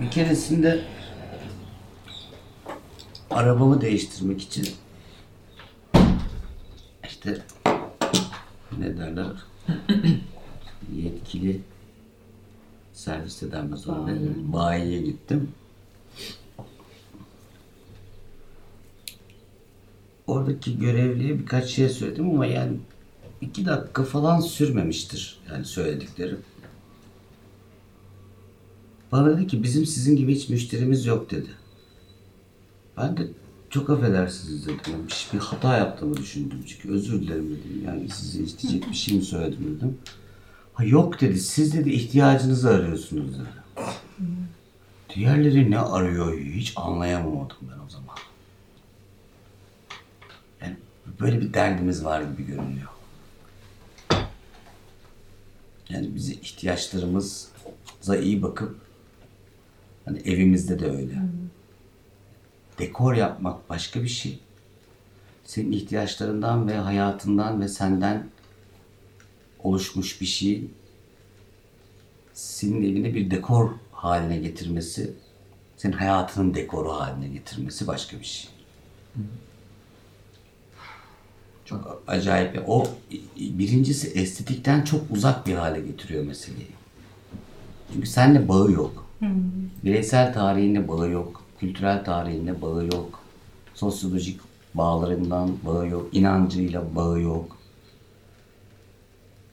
Bir keresinde arabamı değiştirmek için işte ne derler yetkili servis ne denir? bayiye gittim. Oradaki görevliye birkaç şey söyledim ama yani iki dakika falan sürmemiştir yani söylediklerim. Bana dedi ki bizim sizin gibi hiç müşterimiz yok dedi. Ben de çok affedersiniz dedim. Yani bir, bir hata yaptığımı düşündüm çünkü özür dilerim dedim. Yani size isteyecek bir şey mi söyledim dedim. Ha yok dedi siz dedi ihtiyacınızı arıyorsunuz dedi. Diğerleri ne arıyor hiç anlayamadım ben o zaman. Yani böyle bir derdimiz var gibi görünüyor. Yani bize ihtiyaçlarımıza iyi bakıp hani evimizde de öyle. Dekor yapmak başka bir şey. Senin ihtiyaçlarından ve hayatından ve senden oluşmuş bir şey senin evini bir dekor haline getirmesi, senin hayatının dekoru haline getirmesi başka bir şey. Çok acayip. O birincisi estetikten çok uzak bir hale getiriyor meseleyi. Çünkü seninle bağı yok. Bireysel tarihinle bağı yok. Kültürel tarihinle bağı yok. Sosyolojik bağlarından bağı yok. inancıyla bağı yok.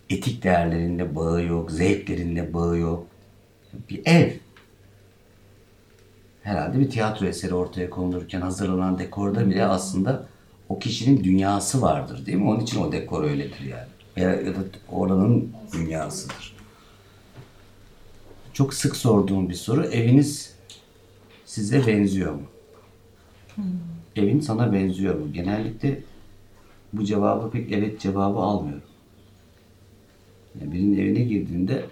Etik değerlerinle bağı yok. Zevklerinle bağı yok. Bir ev. Herhalde bir tiyatro eseri ortaya konulurken hazırlanan dekorda bile aslında o kişinin dünyası vardır değil mi? Onun için o dekor öyledir yani. Ya, ya da oranın dünyasıdır. Çok sık sorduğum bir soru. Eviniz size benziyor mu? Evin sana benziyor mu? Genellikle bu cevabı pek evet cevabı almıyorum. Yani birinin evine girdiğinde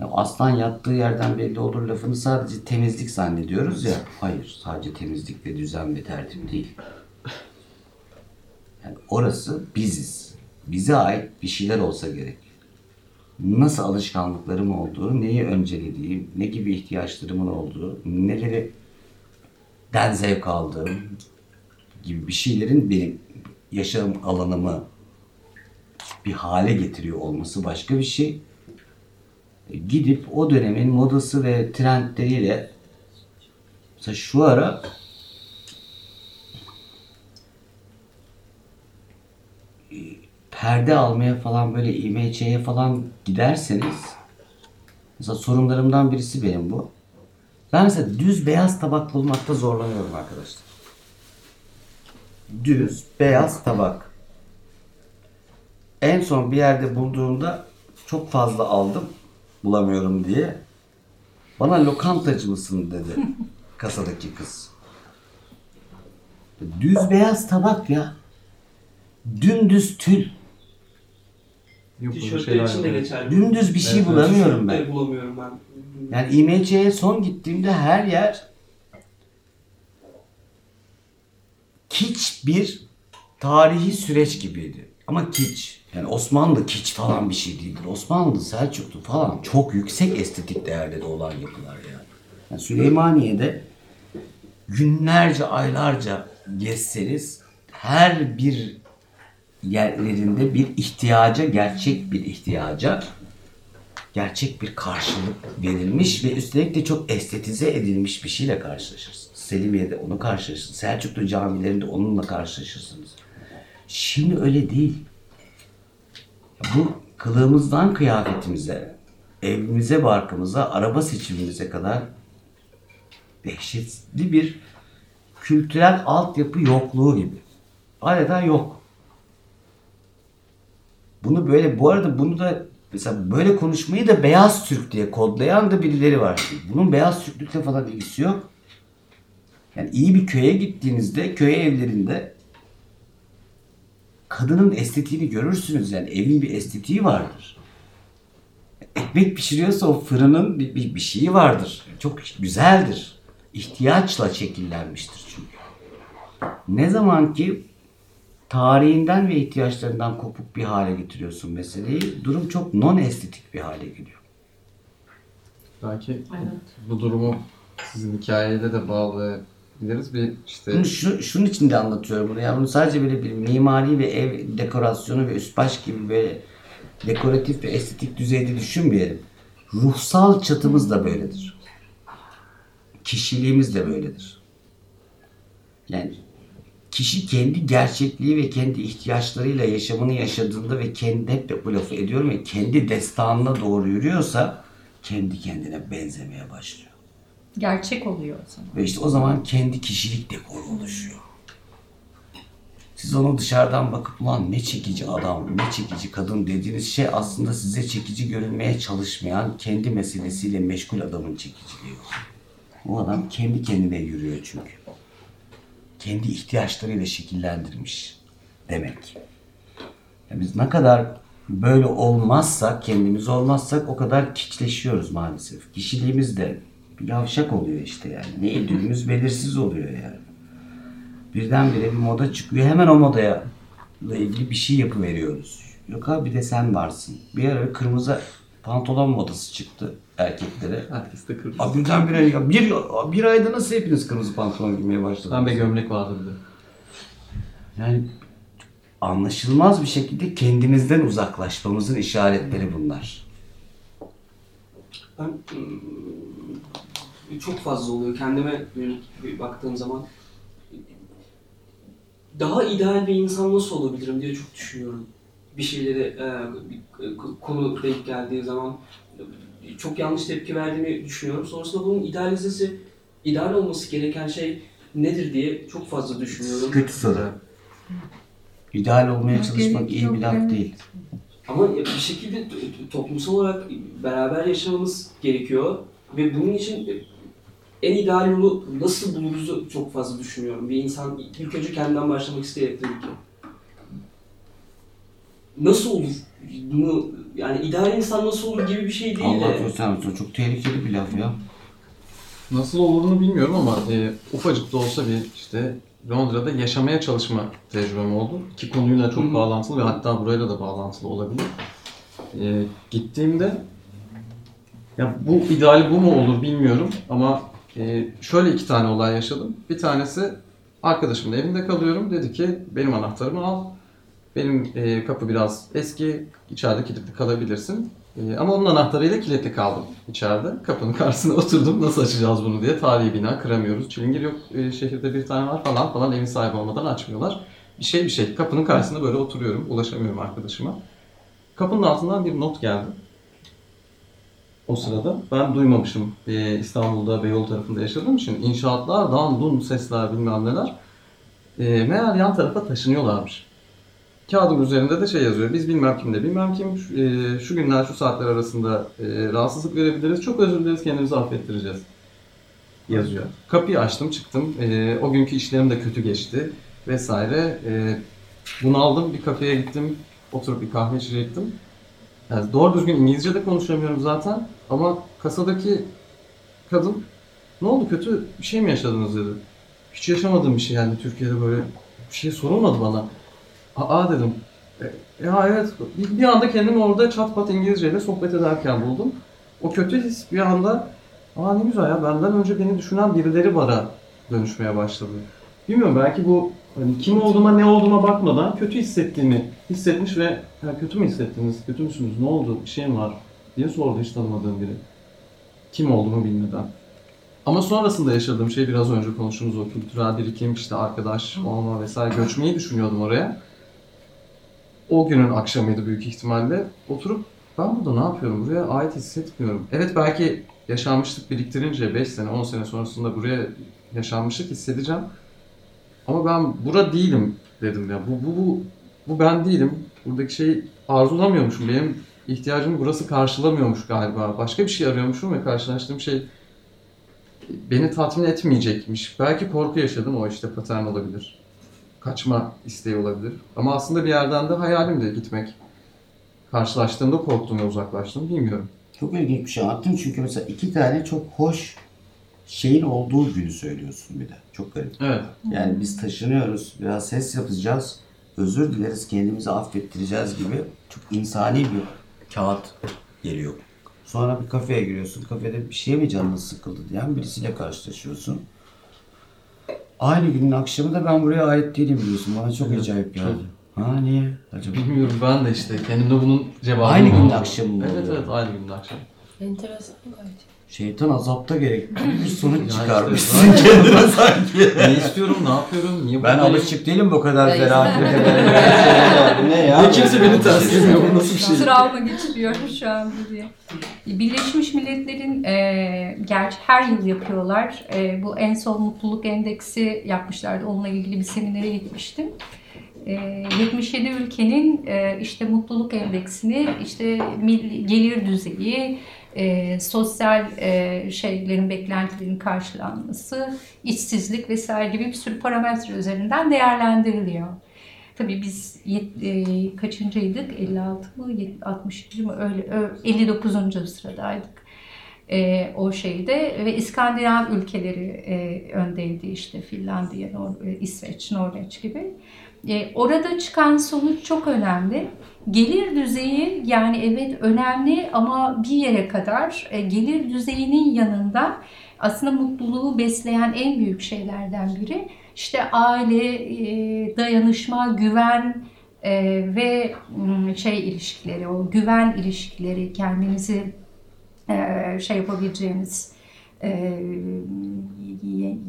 ya aslan yattığı yerden belli olur lafını sadece temizlik zannediyoruz ya. Hayır, sadece temizlik ve düzen ve tertip değil. Yani orası biziz. Bize ait bir şeyler olsa gerek. Nasıl alışkanlıklarım olduğu, neyi öncelediğim, ne gibi ihtiyaçlarımın olduğu, neleri den zevk aldığım gibi bir şeylerin benim yaşam alanımı bir hale getiriyor olması başka bir şey. Gidip o dönemin modası ve trendleriyle mesela şu ara perde almaya falan böyle IMC'ye falan giderseniz mesela sorunlarımdan birisi benim bu. Ben mesela düz beyaz tabak bulmakta zorlanıyorum arkadaşlar. Düz beyaz tabak. En son bir yerde bulduğumda çok fazla aldım bulamıyorum diye. Bana lokantacı mısın dedi kasadaki kız. Düz beyaz tabak ya. Dümdüz tül. Tişörtler için de geçerli. Dümdüz bir şey bulamıyorum ben. Bulamıyorum ben. Yani IMC'ye son gittiğimde her yer kiç bir tarihi süreç gibiydi. Ama kiç. Yani Osmanlı kiç falan bir şey değildir. Osmanlı, Selçuklu falan çok yüksek estetik değerleri olan yapılar yani. yani Süleymaniye'de günlerce, aylarca gezseniz her bir yerlerinde bir ihtiyaca, gerçek bir ihtiyaca gerçek bir karşılık verilmiş ve üstelik de çok estetize edilmiş bir şeyle karşılaşırsınız. Selimiye'de onu karşılaşırsınız. Selçuklu camilerinde onunla karşılaşırsınız. Şimdi öyle değil. Bu kılığımızdan kıyafetimize, evimize, barkımıza, araba seçimimize kadar dehşetli bir kültürel altyapı yokluğu gibi. Adeta yok. Bunu böyle, bu arada bunu da mesela böyle konuşmayı da beyaz Türk diye kodlayan da birileri var. Bunun beyaz Türklükle falan ilgisi yok. Yani iyi bir köye gittiğinizde köy evlerinde kadının estetiğini görürsünüz yani evin bir estetiği vardır. Ekmek pişiriyorsa o fırının bir, bir, bir şeyi vardır. Çok güzeldir. İhtiyaçla şekillenmiştir çünkü. Ne zaman ki tarihinden ve ihtiyaçlarından kopuk bir hale getiriyorsun meseleyi, durum çok non estetik bir hale geliyor. Belki Evet. bu durumu sizin hikayede de bağlayabiliriz. Bir işte Bunu şu, şunun için de anlatıyorum bunu. Yani bunu sadece böyle bir mimari ve ev dekorasyonu ve üst baş gibi böyle dekoratif ve estetik düzeyde düşünmeyelim. Ruhsal çatımız da böyledir. Kişiliğimiz de böyledir. Yani kişi kendi gerçekliği ve kendi ihtiyaçlarıyla yaşamını yaşadığında ve kendi hep bu lafı ediyorum ya kendi destanına doğru yürüyorsa kendi kendine benzemeye başlıyor. Gerçek oluyor o zaman. Ve işte o zaman kendi kişilik dekoru oluşuyor. Siz onu dışarıdan bakıp ulan ne çekici adam, ne çekici kadın dediğiniz şey aslında size çekici görünmeye çalışmayan, kendi meselesiyle meşgul adamın çekiciliği. O adam kendi kendine yürüyor çünkü. Kendi ihtiyaçlarıyla şekillendirmiş demek. Ya biz ne kadar böyle olmazsak, kendimiz olmazsak o kadar kiçleşiyoruz maalesef. Kişiliğimiz de bir yavşak oluyor işte yani. Ne idüğümüz belirsiz oluyor yani. Birdenbire bir moda çıkıyor. Hemen o modaya ilgili bir şey yapıveriyoruz. Yok abi bir de sen varsın. Bir ara kırmızı pantolon modası çıktı erkeklere. herkes de kırmızı. Abi birdenbire ya bir, bir ayda nasıl hepiniz kırmızı pantolon giymeye başladınız? Pembe gömlek vardı bir de. Yani anlaşılmaz bir şekilde kendimizden uzaklaşmamızın işaretleri bunlar. Ben ım, çok fazla oluyor. Kendime bir baktığım zaman daha ideal bir insan nasıl olabilirim diye çok düşünüyorum. Bir şeylere e, bir konu denk geldiği zaman e, çok yanlış tepki verdiğimi düşünüyorum. Sonrasında bunun idealizesi, ideal olması gereken şey nedir diye çok fazla düşünüyorum. Kötü soru. İdeal olmaya çalışmak iyi bir laf değil. Ama bir şekilde toplumsal olarak beraber yaşamamız gerekiyor ve bunun için en ideal yolu nasıl buluruz'u çok fazla düşünüyorum. Bir insan ilk önce kendinden başlamak isteyerek tabii ki. Nasıl olur? Bunu yani ideal insan nasıl olur gibi bir şey değil Allah de. göstermesin. Çok tehlikeli bir laf ya. Nasıl olduğunu bilmiyorum ama e, ufacık da olsa bir işte Londra'da yaşamaya çalışma tecrübem oldu. İki konuyla çok Hı hı. bağlantılı ve hatta burayla da bağlantılı olabilir. E, gittiğimde ya bu ideali bu mu olur bilmiyorum ama e, şöyle iki tane olay yaşadım. Bir tanesi arkadaşımın evinde kalıyorum. Dedi ki benim anahtarımı al. Benim e, kapı biraz eski. içeride kilitli kalabilirsin. E, ama onun anahtarıyla kilitli kaldım içeride. Kapının karşısına oturdum. Nasıl açacağız bunu diye. Tarihi bina kıramıyoruz. Çilingir yok e, şehirde bir tane var falan falan. Evin sahibi olmadan açmıyorlar. Bir şey bir şey. Kapının karşısında böyle oturuyorum. Ulaşamıyorum arkadaşıma. Kapının altından bir not geldi. O sırada ben duymamışım. E, İstanbul'da Beyoğlu tarafında yaşadığım için inşaatlar, dan dun sesler bilmem neler. E, meğer yan tarafa taşınıyorlarmış. Kağıdın üzerinde de şey yazıyor. Biz bilmem kimde bilmem kim şu, e, günler şu saatler arasında e, rahatsızlık verebiliriz. Çok özür dileriz kendimizi affettireceğiz. Yazıyor. Kapıyı açtım çıktım. E, o günkü işlerim de kötü geçti vesaire. Bunu aldım bir kafeye gittim. Oturup bir kahve içecektim. Yani doğru düzgün İngilizce de konuşamıyorum zaten. Ama kasadaki kadın ne oldu kötü bir şey mi yaşadınız dedi. Hiç yaşamadığım bir şey yani Türkiye'de böyle bir şey sorulmadı bana. Aa dedim. E, ya evet bir, bir anda kendimi orada çat pat İngilizceyle sohbet ederken buldum. O kötü his bir anda aa ne güzel ya benden önce beni düşünen birileri vara dönüşmeye başladı. Bilmiyorum belki bu hani kim olduğuma ne olduğuma bakmadan kötü hissettiğimi hissetmiş ve ya kötü mü hissettiniz, kötü müsünüz, ne oldu, bir şey mi var diye sordu hiç tanımadığım biri. Kim olduğumu bilmeden. Ama sonrasında yaşadığım şey biraz önce konuştuğumuz o kültürel birikim, işte arkadaş olma vesaire göçmeyi düşünüyordum oraya. O günün akşamıydı büyük ihtimalle. Oturup ben burada ne yapıyorum? Buraya ait hissetmiyorum. Evet belki yaşanmışlık biriktirince 5 sene, 10 sene sonrasında buraya yaşanmışlık hissedeceğim. Ama ben bura değilim dedim ya. Bu, bu, bu, bu ben değilim. Buradaki şey arzulamıyormuşum. Benim ihtiyacımı burası karşılamıyormuş galiba. Başka bir şey arıyormuşum ve karşılaştığım şey beni tatmin etmeyecekmiş. Belki korku yaşadım o işte patern olabilir. Kaçma isteği olabilir. Ama aslında bir yerden de hayalim de gitmek. Karşılaştığımda korktum ve uzaklaştım bilmiyorum. Çok ilginç bir şey anlattın çünkü mesela iki tane çok hoş şeyin olduğu günü söylüyorsun bir de. Çok garip. Evet. Yani biz taşınıyoruz, biraz ses yapacağız, özür dileriz, kendimizi affettireceğiz gibi çok insani bir kağıt geliyor Sonra bir kafeye giriyorsun. Kafede bir şeye mi canın sıkıldı diyen birisiyle karşılaşıyorsun. Aynı günün akşamı da ben buraya ait değilim diyorsun. Bana çok acayip geldi. Ha niye? Acaba? Bilmiyorum ben de işte kendimde bunun cevabını Aynı günün akşamı mı Evet oluyor? evet aynı günün akşamı. Enteresan gayet. Şeytan azapta gerekli bir sonuç çıkarmışsın işte kendine sanki. ne istiyorum, ne yapıyorum, niye Ben buradayım? alışık değilim bu kadar. Bu ne ya? Ve kimse beni terslemiyor. Bu nasıl bir şey? Travma geçiriyorum şu an diye. Birleşmiş Milletler'in e, gerçi her yıl yapıyorlar. E, bu en son mutluluk endeksi yapmışlardı. Onunla ilgili bir seminere gitmiştim. E, 77 ülkenin e, işte mutluluk endeksini, işte milli, gelir düzeyi, e, sosyal e, şeylerin beklentilerin karşılanması, işsizlik vesaire gibi bir sürü parametre üzerinden değerlendiriliyor. Tabii biz yet, e, kaçıncıydık? 56 mı? Yet- 62 mi? Öyle, ö- 59. sıradaydık. E, o şeyde ve İskandinav ülkeleri e, öndeydi işte Finlandiya, Nor- e, İsveç, Norveç gibi. E, orada çıkan sonuç çok önemli. Gelir düzeyi yani evet önemli ama bir yere kadar e, gelir düzeyinin yanında aslında mutluluğu besleyen en büyük şeylerden biri işte aile, e, dayanışma, güven e, ve şey ilişkileri, o güven ilişkileri kendinizi e, şey yapabileceğiniz e,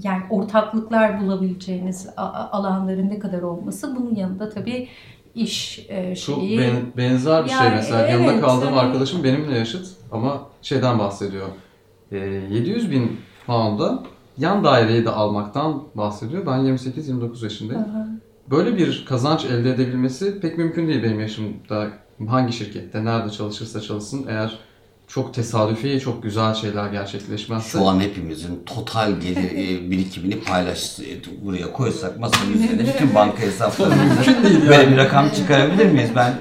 yani ortaklıklar bulabileceğiniz alanların ne kadar olması bunun yanında tabii iş e, Çok şeyi ben- benzer bir şey Yani mesela. Yanında evet, kaldığım hani- arkadaşım benimle yaşıt ama şeyden bahsediyor. Ee, 700 bin pound'a yan daireyi de almaktan bahsediyor. Ben 28-29 yaşındayım. Aha. Böyle bir kazanç elde edebilmesi pek mümkün değil benim yaşımda. Hangi şirkette, nerede çalışırsa çalışsın eğer çok tesadüfi, çok güzel şeyler gerçekleşmezse. Şu an hepimizin total gelir e, birikimini paylaş e, buraya koysak masanın üzerine bütün banka hesaplarımızı böyle bir rakam çıkarabilir miyiz? Ben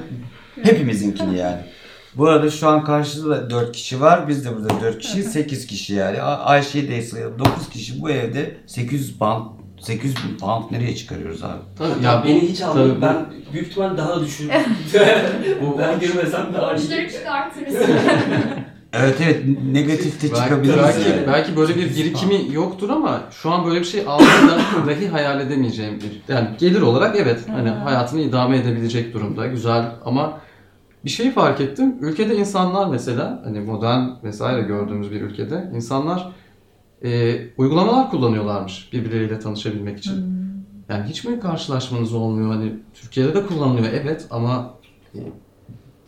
hepimizinkini yani. Bu arada şu an karşıda da 4 kişi var. Biz de burada 4 kişi, 8 kişi yani. Ayşe'yi de sayalım. 9 kişi bu evde 800 pound 800 bin pound nereye çıkarıyoruz abi? Tabii, Ya beni hiç almadı. Ben büyük ihtimal daha düşük. Bu- ben girmesem daha iyi. çıkartırız. Evet evet negatifte Belki, çıkabiliriz belki, yani. belki böyle bir birikimi yoktur ama şu an böyle bir şey aldığında dahi hayal edemeyeceğim bir. Yani gelir olarak evet hani hayatını idame edebilecek durumda güzel ama bir şey fark ettim. Ülkede insanlar mesela hani modern vesaire gördüğümüz bir ülkede insanlar e, uygulamalar kullanıyorlarmış birbirleriyle tanışabilmek için. Yani hiç mi karşılaşmanız olmuyor? Hani Türkiye'de de kullanılıyor evet ama e,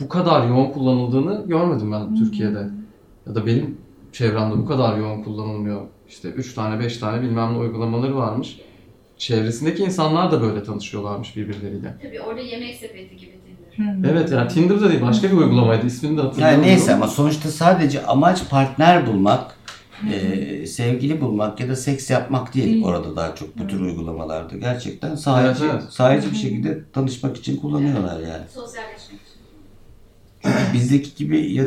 bu kadar yoğun kullanıldığını görmedim ben Türkiye'de. Ya da benim çevremde bu kadar yoğun kullanılmıyor. İşte 3 tane 5 tane bilmem ne uygulamaları varmış. Çevresindeki insanlar da böyle tanışıyorlarmış birbirleriyle. Tabii orada yemek sepeti gibi Tinder. Hmm. Evet yani Tinder'da değil başka bir uygulamaydı. İsmini de hatırlamıyorum. Yani neyse ama sonuçta sadece amaç partner bulmak, e, sevgili bulmak ya da seks yapmak değil Değil. orada daha çok bu tür uygulamalarda. Gerçekten sahici, Evet, evet. sahici bir şekilde tanışmak için kullanıyorlar yani. Sosyalleşmek için. Bizdeki gibi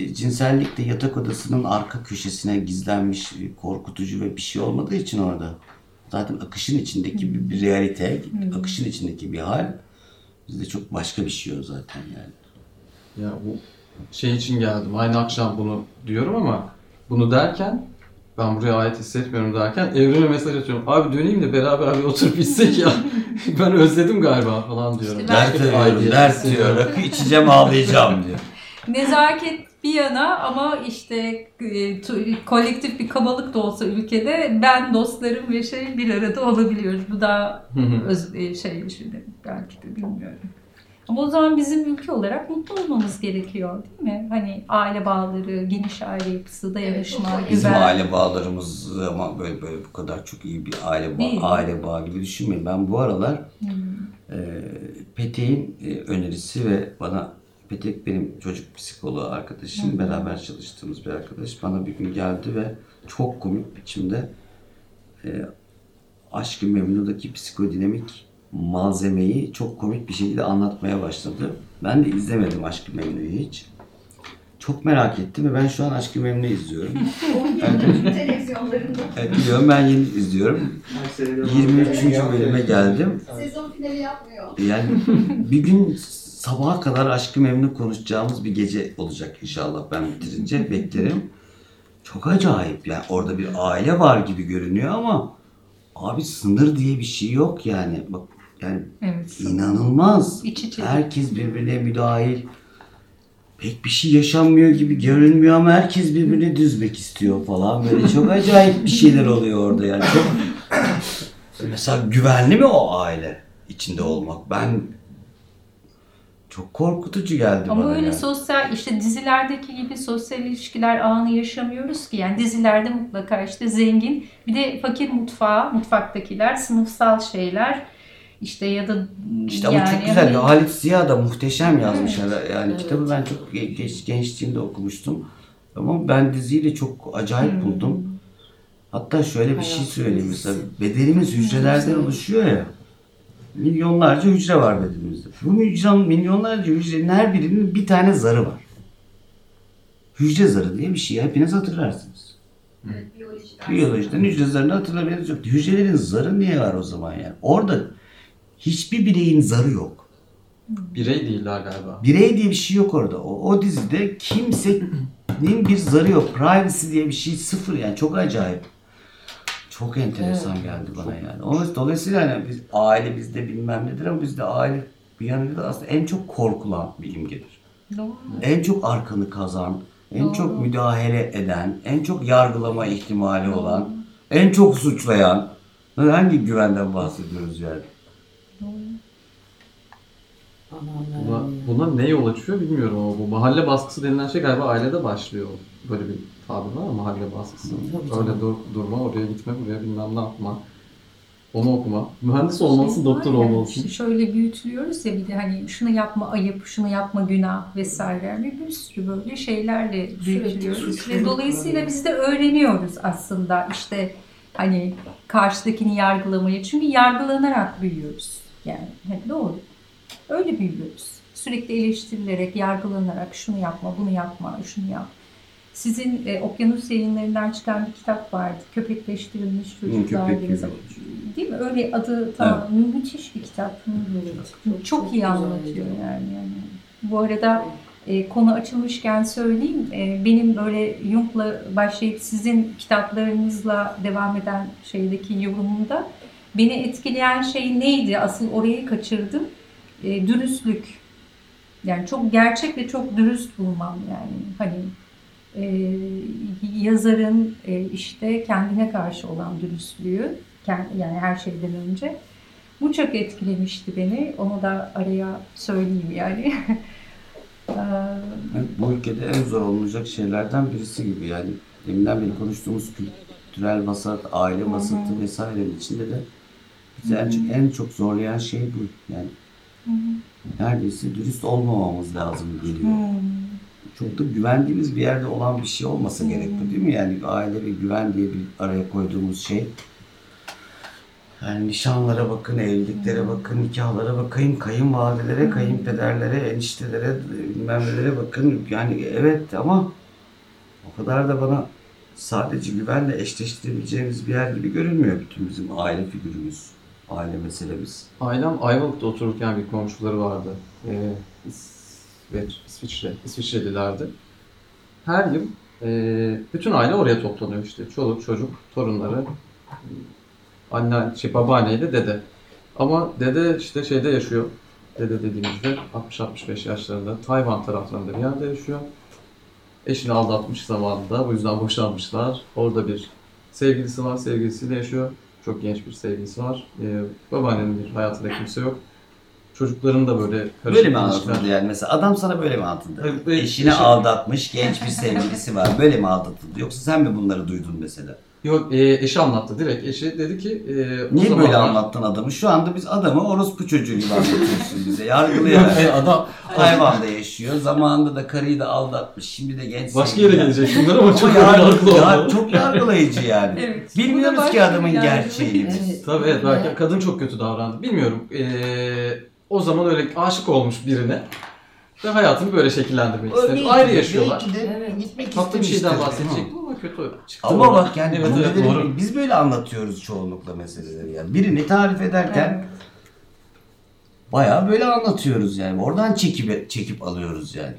e, cinsellik de yatak odasının arka köşesine gizlenmiş e, korkutucu ve bir şey olmadığı için orada. Zaten akışın içindeki bir, bir realite, akışın içindeki bir hal. Bizde çok başka bir şey o zaten yani. Ya bu şey için geldim. Aynı akşam bunu diyorum ama bunu derken ben buraya ait hissetmiyorum derken evrene mesaj atıyorum. Abi döneyim de beraber bir oturup içsek ya. ben özledim galiba falan diyorum. İşte Dert aidiyet dert diyor. Rakı içeceğim ağlayacağım diyor. Nezaket bir yana ama işte e, kolektif bir kabalık da olsa ülkede ben dostlarım ve şey bir arada olabiliyoruz. Bu daha öz, e, şey de belki de bilmiyorum. Ama o zaman bizim ülke olarak mutlu olmamız gerekiyor değil mi? Hani aile bağları, geniş aile yapısı, dayanışma, Evet, Bizim güven. aile bağlarımız ama böyle böyle bu kadar çok iyi bir aile bağ, aile bağı gibi düşünmeyin. Ben bu aralar e, Petek'in e, önerisi ve bana Petek benim çocuk psikoloğu arkadaşım. Beraber çalıştığımız bir arkadaş. Bana bir gün geldi ve çok komik biçimde e, Aşk-ı Memnu'daki psikodinamik malzemeyi çok komik bir şekilde anlatmaya başladı. Ben de izlemedim Aşk-ı Memnu'yu hiç. Çok merak ettim ve ben şu an Aşk-ı Memnu izliyorum. Televizyonlarında. Evet, biliyorum ben yeni izliyorum. Her sene de- 23. bölüme geldim. Sezon finali yapmıyor. Yani bir gün sabaha kadar aşkı memnun konuşacağımız bir gece olacak inşallah ben bitirince beklerim. Çok acayip yani orada bir aile var gibi görünüyor ama abi sınır diye bir şey yok yani. Bak yani Evet. inanılmaz. İç içe. Herkes birbirine müdahil. Pek bir şey yaşanmıyor gibi görünmüyor ama herkes birbirini düzmek istiyor falan. Böyle çok acayip bir şeyler oluyor orada yani. Çok mesela güvenli mi o aile içinde olmak? Ben çok korkutucu geldi Ama bana. öyle yani. sosyal işte dizilerdeki gibi sosyal ilişkiler ağını yaşamıyoruz ki. Yani dizilerde mutlaka işte zengin bir de fakir mutfağı, mutfaktakiler sınıfsal şeyler işte ya da İşte ama yani çok güzel. hani- Halit Ziya da muhteşem yazmış. Evet. Yani Evet. kitabı ben çok ge- geç, gençliğimde okumuştum. Ama ben diziyi de çok acayip Hmm. buldum. Hatta şöyle bir şey Hayat söyleyeyim dizisi. mesela. Bedenimiz hücrelerden oluşuyor ya. Milyonlarca hücre var bedenimizde. Bu hücre, milyonlarca hücrenin her birinin bir tane zarı var. Hücre zarı diye bir şey hepiniz hatırlarsınız. Biyolojiden hücre zarını hatırlamanız yok. Hücrelerin zarı niye var o zaman yani? Orada hiçbir bireyin zarı yok. Birey değiller galiba. Birey diye bir şey yok orada. O, o dizide kimsenin bir zarı yok. Privacy diye bir şey sıfır yani çok acayip. Çok enteresan geldi bana yani. Ama dolayısıyla yani biz aile bizde bilmem nedir ama bizde aile bir yanıyla da aslında en çok korkulan bir imgedir. Doğru. En çok arkanı kazan, en Doğru. çok müdahale eden, en çok yargılama ihtimali olan, en çok suçlayan. Hangi güvenden bahsediyoruz yani? Buna, buna ne yol açıyor bilmiyorum ama bu mahalle baskısı denilen şey galiba ailede başlıyor. Böyle bir tabir var mahalle baskısı. Öyle dur, durma, oraya gitme, buraya bilmem ne yapma. Onu okuma. Mühendis olmalısın, Şey doktor olmalısın. işte şöyle büyütülüyoruz ya bir de hani şunu yapma ayıp, şunu yapma günah vesaire. Bir, bir sürü böyle şeylerle büyütülüyoruz. Ve dolayısıyla biz de öğreniyoruz aslında işte hani karşıdakini yargılamayı. Çünkü yargılanarak büyüyoruz. Yani hep doğru. Öyle büyüyoruz. Sürekli eleştirilerek, yargılanarak şunu yapma, bunu yapma, şunu yap. Sizin e, Okyanus yayınlarından çıkan bir kitap vardı. Köpekleştirilmiş çocuklar köpek gibi. Değil mi? Öyle adı tamam. Müthiş bir kitap. Çok, çok iyi anlatıyor yani. yani. yani. Bu arada e, konu açılmışken söyleyeyim. E, benim böyle Jung'la başlayıp sizin kitaplarınızla devam eden şeydeki yorumumda beni etkileyen şey neydi? Asıl orayı kaçırdım. E, dürüstlük. Yani çok gerçek ve çok dürüst bulmam yani. Hani e, yazarın e, işte kendine karşı olan dürüstlüğü yani her şeyden önce. Bu çok etkilemişti beni. Onu da araya söyleyeyim yani. Ee, bu ülkede en zor olunacak şeylerden birisi gibi yani deminden beri konuştuğumuz kültürel vasat, aile vasatı vesairenin içinde de bizi en çok, zorlayan şey bu. Yani neredeyse dürüst olmamamız lazım geliyor. Çok da güvendiğimiz bir yerde olan bir şey olmasa gerek bu değil mi? Yani aile ve güven diye bir araya koyduğumuz şey. Yani nişanlara bakın, evliliklere bakın, nikahlara bakın, kayınvalidelere, kayınpederlere, eniştelere, bilmem bakın. Yani evet ama o kadar da bana sadece güvenle eşleştirebileceğimiz bir yer gibi görünmüyor bütün bizim aile figürümüz, aile meselemiz. Ailem Ayvalık'ta otururken bir komşuları vardı. Ee, İsveç, İsviçre, İsviçrelilerdi. Her yıl e, bütün aile oraya toplanıyor işte. Çoluk, çocuk, torunları, anne, şey, babaanneyle dede. Ama dede işte şeyde yaşıyor. Dede dediğimizde 60-65 yaşlarında Tayvan taraflarında bir yerde yaşıyor. Eşini aldatmış zamanında. Bu yüzden boşanmışlar. Orada bir sevgilisi var. Sevgilisiyle yaşıyor. Çok genç bir sevgilisi var. Ee, babaannenin bir hayatında kimse yok. Çocukların da böyle karışık Böyle mi anlatıldı yani mesela adam sana böyle mi anlatıldı? Evet. Eşini Eşi- aldatmış genç bir sevgilisi var böyle mi aldatıldı yoksa sen mi bunları duydun mesela? Yok e, eşi anlattı direkt. Eşi dedi ki e, o Niye böyle zamanlar- anlattın adamı? Şu anda biz adamı orospu çocuğu gibi anlatıyorsun bize yargılayarak. E, adam Hayvanda yaşıyor. Zamanında da karıyı da aldatmış. Şimdi de genç başka yere gelecek bunlar ama çok yargılı ya, çok yargılayıcı yani. Evet. Bilmiyoruz ki adamın yargı. gerçeğini. Evet. Tabii evet belki kadın çok kötü davrandı. Bilmiyorum. E, o zaman öyle aşık olmuş birine ve hayatını böyle şekillendirmek istemiş. Ayrı yaşıyorlar. belki de Evet. gitmek Tatlı bir şeyden bahsedecektim ama kötü çıktı. Ama bak yani evet, evet, doğru. biz böyle anlatıyoruz çoğunlukla meseleleri yani. Birini tarif ederken Bayağı böyle anlatıyoruz yani. Oradan çekip çekip alıyoruz yani.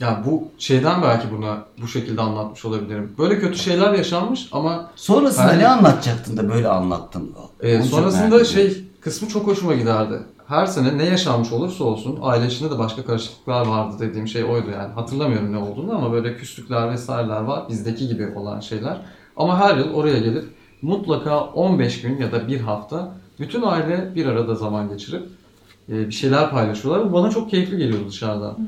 Ya bu şeyden belki buna bu şekilde anlatmış olabilirim. Böyle kötü şeyler yaşanmış ama Sonrasında Ben- ne anlatacaktın da böyle anlattın? e, sonrasında şey kısmı çok hoşuma giderdi. Her sene ne yaşanmış olursa olsun aile içinde de başka karışıklıklar vardı dediğim şey oydu yani. Hatırlamıyorum ne olduğunu ama böyle küslükler vesaireler var. Bizdeki gibi olan şeyler. Ama her yıl oraya gelip mutlaka 15 gün ya da bir hafta bütün aile bir arada zaman geçirip e, bir şeyler paylaşıyorlar. Bu bana çok keyifli geliyordu dışarıdan.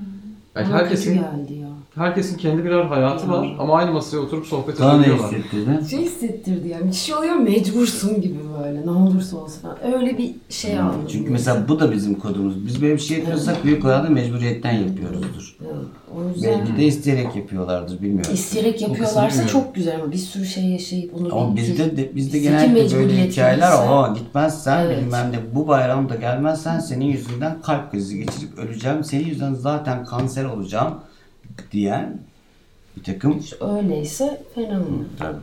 Yani Bana herkesin kötü geldi ya. Herkesin kendi birer hayatı var ama aynı masaya oturup sohbet Sana ne edebiliyorlar. hissettirdin? Şey hissettirdi ya. Bir şey oluyor mecbursun gibi böyle. Ne olursa olsun falan. Öyle bir şey aldım. Çünkü mesela bu da bizim kodumuz. Biz böyle bir şey yapıyorsak büyük oranda mecburiyetten yapıyoruzdur. Evet, o yüzden Belki de isteyerek yapıyorlardır bilmiyorum. isteyerek yapıyorlarsa bilmiyorum. çok güzel ama bir sürü şey yaşayıp bunu Ama bir bizde de, bizde Bizdeki genellikle böyle mecburiyet hikayeler ama gitmezsen Evet. bilmem ne bu bayramda gelmezsen senin yüzünden kalp krizi geçirip öleceğim. Senin yüzünden zaten kanser olacağım diyen bir takım öyleyse fena mı? Tabii.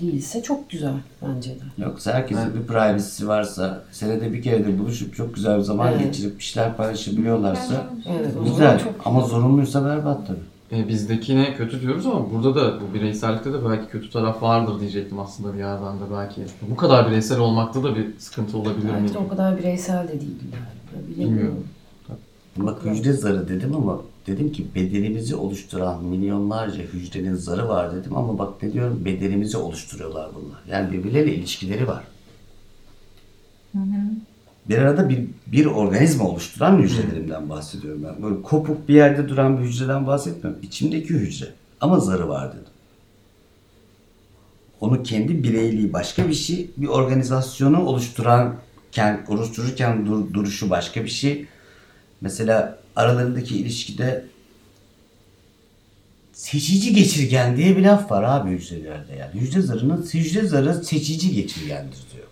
Değilse çok güzel bence de. Yoksa herkesin bir privacy'si varsa senede bir kere de buluşup çok güzel bir zaman Evet. geçirip bir şeyler paylaşabiliyorlarsa Evet, o zaman güzel çok ama zorunluysa berbat tabii. E, bizdekine kötü diyoruz ama burada da bu bireysellikte de belki kötü taraf vardır diyecektim aslında bir yerden de belki. Bu kadar bireysel olmakta da bir sıkıntı olabilir mi? Belki o kadar bireysel de değil. Yani. Bilemiyorum. Bilmiyorum. Bak hücre zarı dedim ama dedim ki bedenimizi oluşturan milyonlarca hücrenin zarı var dedim ama bak ne diyorum bedenimizi oluşturuyorlar bunlar. Yani birbirleriyle ilişkileri var. Bir arada bir, bir organizma oluşturan hücrelerimden bahsediyorum ben. Böyle kopuk bir yerde duran bir hücreden bahsetmiyorum. İçimdeki hücre. Ama zarı var dedim. Onu kendi bireyliği başka bir şey, bir organizasyonu oluşturanken, oluştururken dur- duruşu başka bir şey. Mesela aralarındaki ilişkide seçici geçirgen diye bir laf var abi hücrelerde yani. Hücre zarının hücre zarı seçici geçirgendir diyor.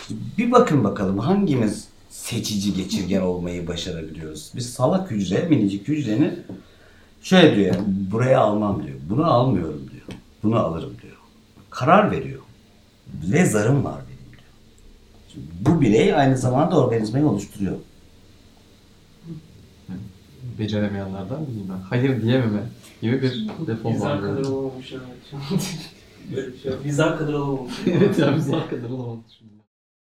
İşte bir bakın bakalım hangimiz seçici geçirgen olmayı başarabiliyoruz. Biz salak hücre, minicik hücrenin şöyle diyor yani, buraya almam diyor. Bunu almıyorum diyor. Bunu alırım diyor. Karar veriyor. Ve zarım var benim diyor. Şimdi bu birey aynı zamanda organizmayı oluşturuyor. Beceremeyenlerden biriyim ben. Hayır diyememe gibi bir defol Bizler var. kadar benim. olamamış evet. Böyle bir şey. Bizler kadar olamamış. evet ya bizler kadar olamadı şimdi.